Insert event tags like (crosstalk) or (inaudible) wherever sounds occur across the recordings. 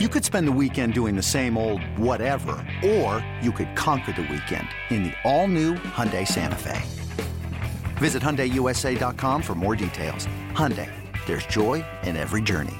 You could spend the weekend doing the same old whatever, or you could conquer the weekend in the all-new Hyundai Santa Fe. Visit HyundaiUSA.com for more details. Hyundai, there's joy in every journey.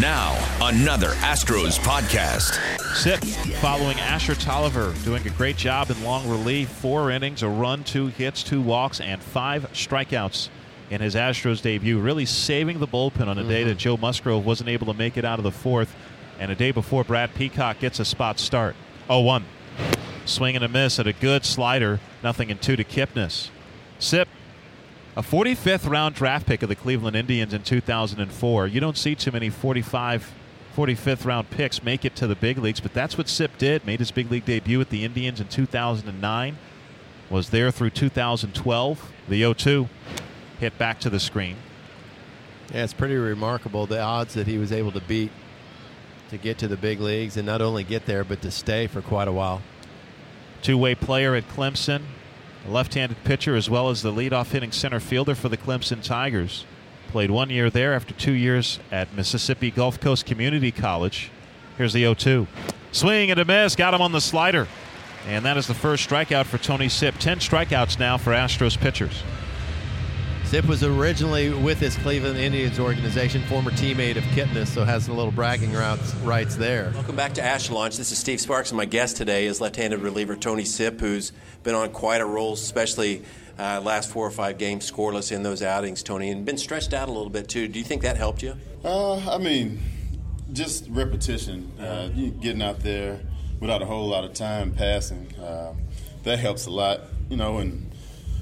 Now, another Astros podcast. Sipp following Ashur Tolliver doing a great job in long relief. Four innings, a run, two hits, two walks, and five strikeouts in his Astros debut, really saving the bullpen on a day mm-hmm. that Joe Musgrove wasn't able to make it out of the fourth, and a day before Brad Peacock gets a spot start. 0 1. Swing and a miss at a good slider, nothing in two to Kipnis. Sipp, a 45th round draft pick of the Cleveland Indians in 2004. You don't see too many 45, 45th round picks make it to the big leagues, but that's what Sipp did. Made his big league debut with the Indians in 2009. Was there through 2012. The 0 2 hit back to the screen. Yeah, it's pretty remarkable the odds that he was able to beat to get to the big leagues and not only get there, but to stay for quite a while. Two way player at Clemson, a left handed pitcher, as well as the leadoff hitting center fielder for the Clemson Tigers. Played one year there after two years at Mississippi Gulf Coast Community College. Here's the 0 2. Swing and a miss, got him on the slider. And that is the first strikeout for Tony Sipp. 10 strikeouts now for Astros pitchers. Sipp was originally with his Cleveland Indians organization, former teammate of Kipnis, so has a little bragging rights, rights there. Welcome back to Ash Launch. This is Steve Sparks, and my guest today is left-handed reliever Tony Sipp, who's been on quite a roll, especially uh, last four or five games scoreless in those outings, Tony, and been stretched out a little bit too. Do you think that helped you? Uh, I mean, just repetition, uh, getting out there without a whole lot of time passing. Uh, that helps a lot, you know, and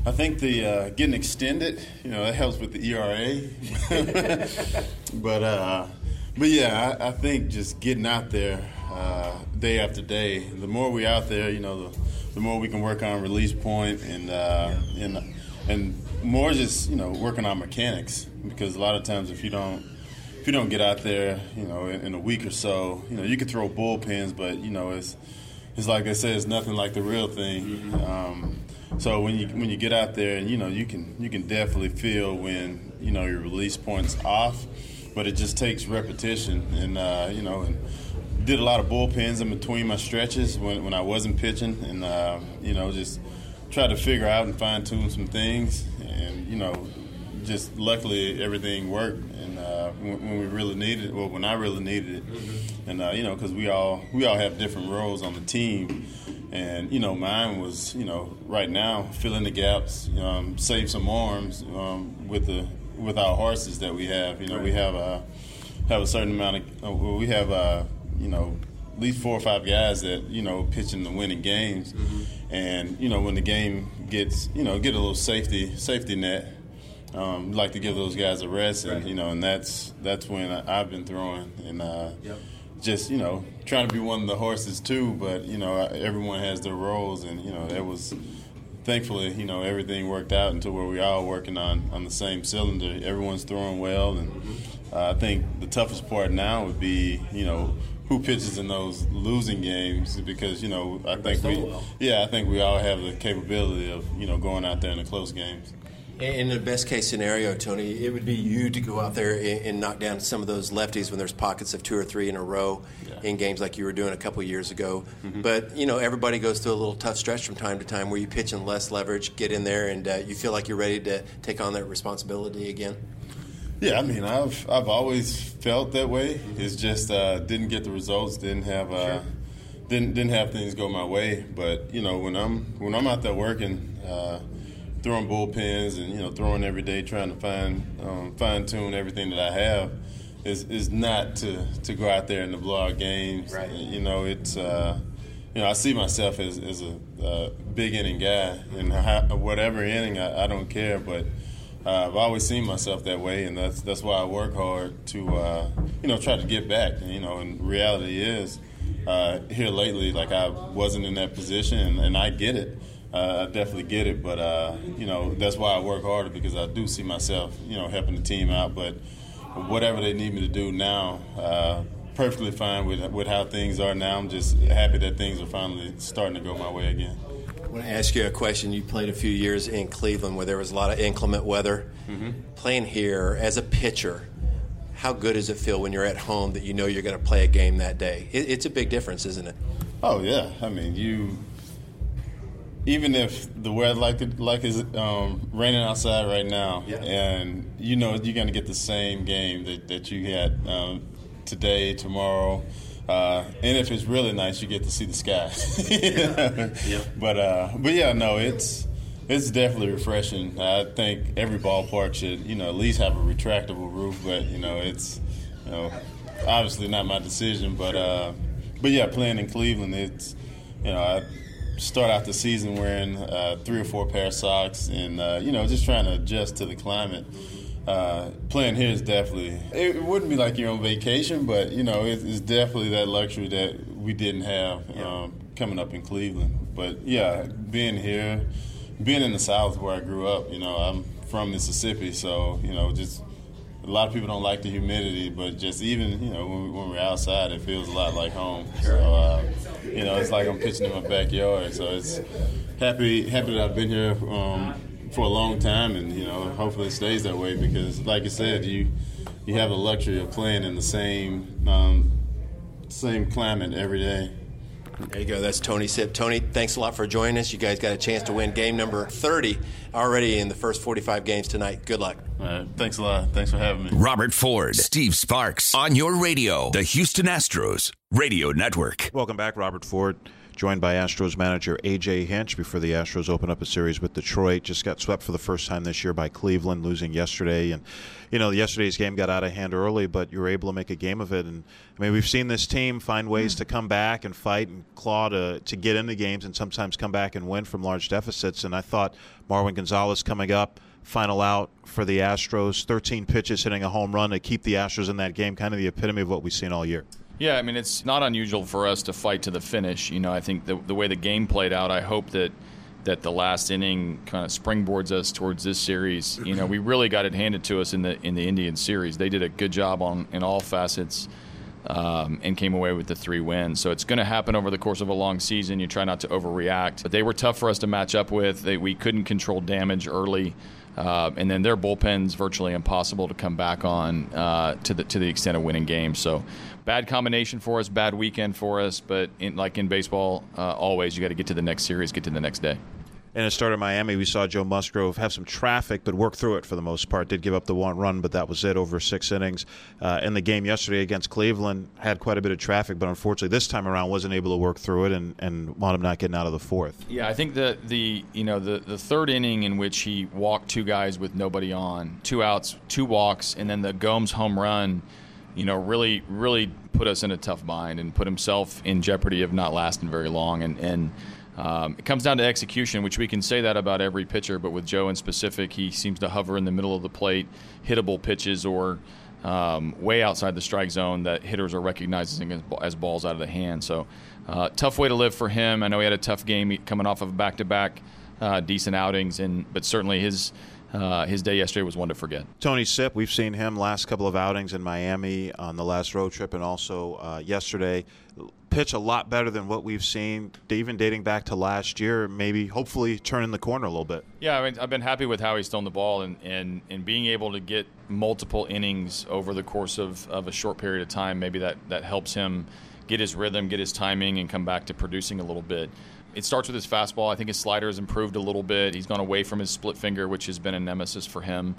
I think the uh, getting extended, you know, that helps with the ERA. (laughs) but uh, but yeah, I, I, think just getting out there uh, day after day. The more we out there, you know, the, the more we can work on release point and uh, and and more just you know working on mechanics because a lot of times if you don't if you don't get out there, you know, in, in a week or so, you know, you can throw bullpens, but you know, it's it's like I said, it's nothing like the real thing. Um, so when you when you get out there, and you know you can you can definitely feel when you know your release points off, but it just takes repetition, and uh, you know and did a lot of bullpens in between my stretches when when I wasn't pitching, and uh, you know just tried to figure out and fine tune some things, and you know just luckily everything worked, and uh, when, when, we really needed it, well when I really needed it, mm-hmm. and uh, you know because we all we all have different roles on the team and you know, mine was you know right now fill in the gaps, um, save some arms um, with the with our horses that we have. You know, right. we have a have a certain amount of uh, we have uh, you know at least four or five guys that you know pitching the winning games, mm-hmm. and you know when the game gets you know get a little safety safety net. Um, like to give those guys a rest, and right. you know, and that's that's when I, have been throwing, and uh, yep just you know trying to be one of the horses too. But you know everyone has their roles, and you know that was thankfully you know everything worked out until where we all working on on the same cylinder. Everyone's throwing well, and uh, I think the toughest part now would be you know who pitches in those losing games because you know I think we yeah I think we all have the capability of you know going out there in the close games. In the best case scenario, Tony, it would be you to go out there and, knock down some of those lefties when there's pockets of two or three in a row yeah. in games like you were doing a couple years ago. Mm-hmm. But you know, everybody goes through a little tough stretch from time to time where you pitch in less leverage, get in there, and uh, you feel like you're ready to take on that responsibility again. Yeah, I mean, I've I've always felt that way. Mm-hmm. It's just uh, didn't get the results, didn't have uh, sure. didn't didn't have things go my way. But you know, when I'm when I'm out there working uh, throwing bullpens and you know throwing every day, trying to fine um, fine tune everything that I have is is not to to go out there and to blow out games. Right. You know, it's uh, you know I see myself as as a, a big inning guy, and whatever inning I, I don't care, but. Uh, I've always seen myself that way, and that's that's why I work hard to uh, you know try to get back. And, you know, and reality is uh, here lately, like I wasn't in that position, and, and I get it uh, I definitely get it, but uh, you know that's why I work harder because I do see myself, you know, helping the team out. But whatever they need me to do now, uh, perfectly fine with with how things are now. I'm just happy that things are finally starting to go my way again. I want to ask you a question. You played a few years in Cleveland where there was a lot of inclement weather. Mm-hmm. Playing here as a pitcher, how good does it feel when you're at home that you know you're going to play a game that day? It, it's a big difference, isn't it? Oh yeah, I mean you. Even if the weather like it, like is um, raining outside right now, Yeah. and you know you're going to get the same game that, that you had um, today, tomorrow, uh, and if it's really nice, you get to see the sky. (laughs) Yeah. But uh, but yeah, no, it's it's definitely refreshing. I think every ballpark should you know at least have a retractable roof, but you know it's you know obviously not my decision, but uh, but yeah, playing in Cleveland, it's you know I start out the season wearing uh, three or four pair of socks, and uh, you know just trying to adjust to the climate. Uh, playing here is definitely it, wouldn't be like you're on vacation, but you know it, it's definitely that luxury that we didn't have um, coming up in Cleveland. But yeah, being here, being in the South where I grew up, you know I'm from Mississippi, so you know just a lot of people don't like the humidity, but just even you know when, we, when we're outside, it feels a lot like home. So uh, you know, it's like I'm pitching in my backyard. So it's happy happy that I've been here um, for a long time, and you know, hopefully it stays that way because, like you said, you you have the luxury of playing in the same um, same climate every day. There you go. That's Tony Sipp. Tony, thanks a lot for joining us. You guys got a chance to win game number 30 already in the first 45 games tonight. Good luck. All right, thanks a lot. Thanks for having me. Robert Ford, Steve Sparks on your radio, the Houston Astros Radio Network. Welcome back, Robert Ford. Joined by Astros manager AJ Hinch before the Astros open up a series with Detroit. Just got swept for the first time this year by Cleveland, losing yesterday. And you know, yesterday's game got out of hand early, but you were able to make a game of it. And I mean, we've seen this team find ways hmm. to come back and fight and claw to to get into games, and sometimes come back and win from large deficits. And I thought Marwin Gonzalez coming up final out for the Astros, 13 pitches, hitting a home run to keep the Astros in that game, kind of the epitome of what we've seen all year. Yeah, I mean, it's not unusual for us to fight to the finish. You know, I think the, the way the game played out, I hope that that the last inning kind of springboards us towards this series. You know, we really got it handed to us in the in the Indian series. They did a good job on in all facets. Um, and came away with the three wins. So it's going to happen over the course of a long season. You try not to overreact. But they were tough for us to match up with. They, we couldn't control damage early. Uh, and then their bullpen's virtually impossible to come back on uh, to the to the extent of winning games. So, bad combination for us, bad weekend for us. But in, like in baseball, uh, always you got to get to the next series, get to the next day. And it started in Miami. We saw Joe Musgrove have some traffic, but work through it for the most part. Did give up the one run, but that was it over six innings. Uh, in the game yesterday against Cleveland, had quite a bit of traffic, but unfortunately this time around wasn't able to work through it and, and wound up not getting out of the fourth. Yeah, I think the the you know the the third inning in which he walked two guys with nobody on, two outs, two walks, and then the Gomes home run, you know, really really put us in a tough bind and put himself in jeopardy of not lasting very long. And and um, it comes down to execution, which we can say that about every pitcher, but with Joe in specific, he seems to hover in the middle of the plate, hittable pitches or um, way outside the strike zone that hitters are recognizing as, as balls out of the hand. So, uh, tough way to live for him. I know he had a tough game coming off of back-to-back uh, decent outings, and but certainly his uh, his day yesterday was one to forget. Tony Sipp, we've seen him last couple of outings in Miami on the last road trip and also uh, yesterday. Pitch a lot better than what we've seen, even dating back to last year. Maybe, hopefully, turning the corner a little bit. Yeah, I mean, I've been happy with how he's thrown the ball and, and, and being able to get multiple innings over the course of, of a short period of time. Maybe that, that helps him get his rhythm, get his timing, and come back to producing a little bit. It starts with his fastball. I think his slider has improved a little bit. He's gone away from his split finger, which has been a nemesis for him.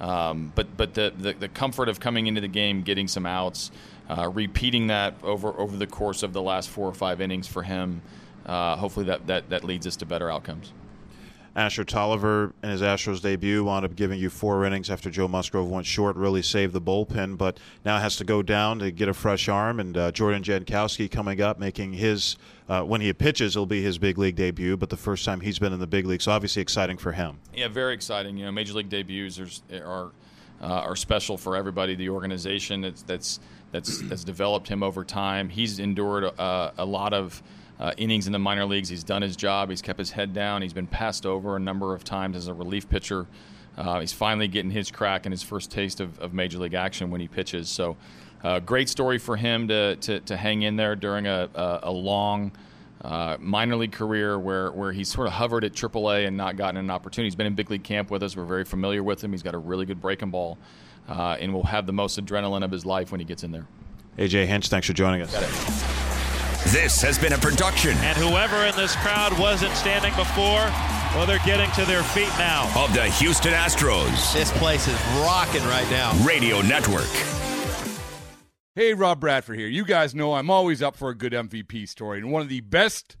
Um, but but the, the, the comfort of coming into the game, getting some outs, uh, repeating that over over the course of the last four or five innings for him, uh, hopefully that, that that leads us to better outcomes. Ashur Tolliver in his Astros debut wound up giving you four innings after Joe Musgrove went short, really saved the bullpen, but now has to go down to get a fresh arm. And uh, Jordan Jankowski coming up, making his, uh, when he pitches, it'll be his big league debut, but the first time he's been in the big league, so obviously exciting for him. Yeah, very exciting. You know, major league debuts are are, uh, are special for everybody. The organization that's that's that's, that's developed him over time. He's endured a, a lot of uh, innings in the minor leagues. He's done his job. He's kept his head down. He's been passed over a number of times as a relief pitcher. Uh, he's finally getting his crack and his first taste of, of major league action when he pitches. So, uh, great story for him to, to, to hang in there during a, a, a long uh, minor league career where, where he's sort of hovered at AAA and not gotten an opportunity. He's been in big league camp with us. We're very familiar with him. He's got a really good breaking ball. uh, and will have the most adrenaline of his life when he gets in there. AJ Hinch, thanks for joining us. This has been a production And whoever in this crowd wasn't standing before, well, they're getting to their feet now. of the Houston Astros This place is rocking right now. Radio Network. Hey, Rob Bradford here. You guys know I'm always up for a good MVP story, and one of the best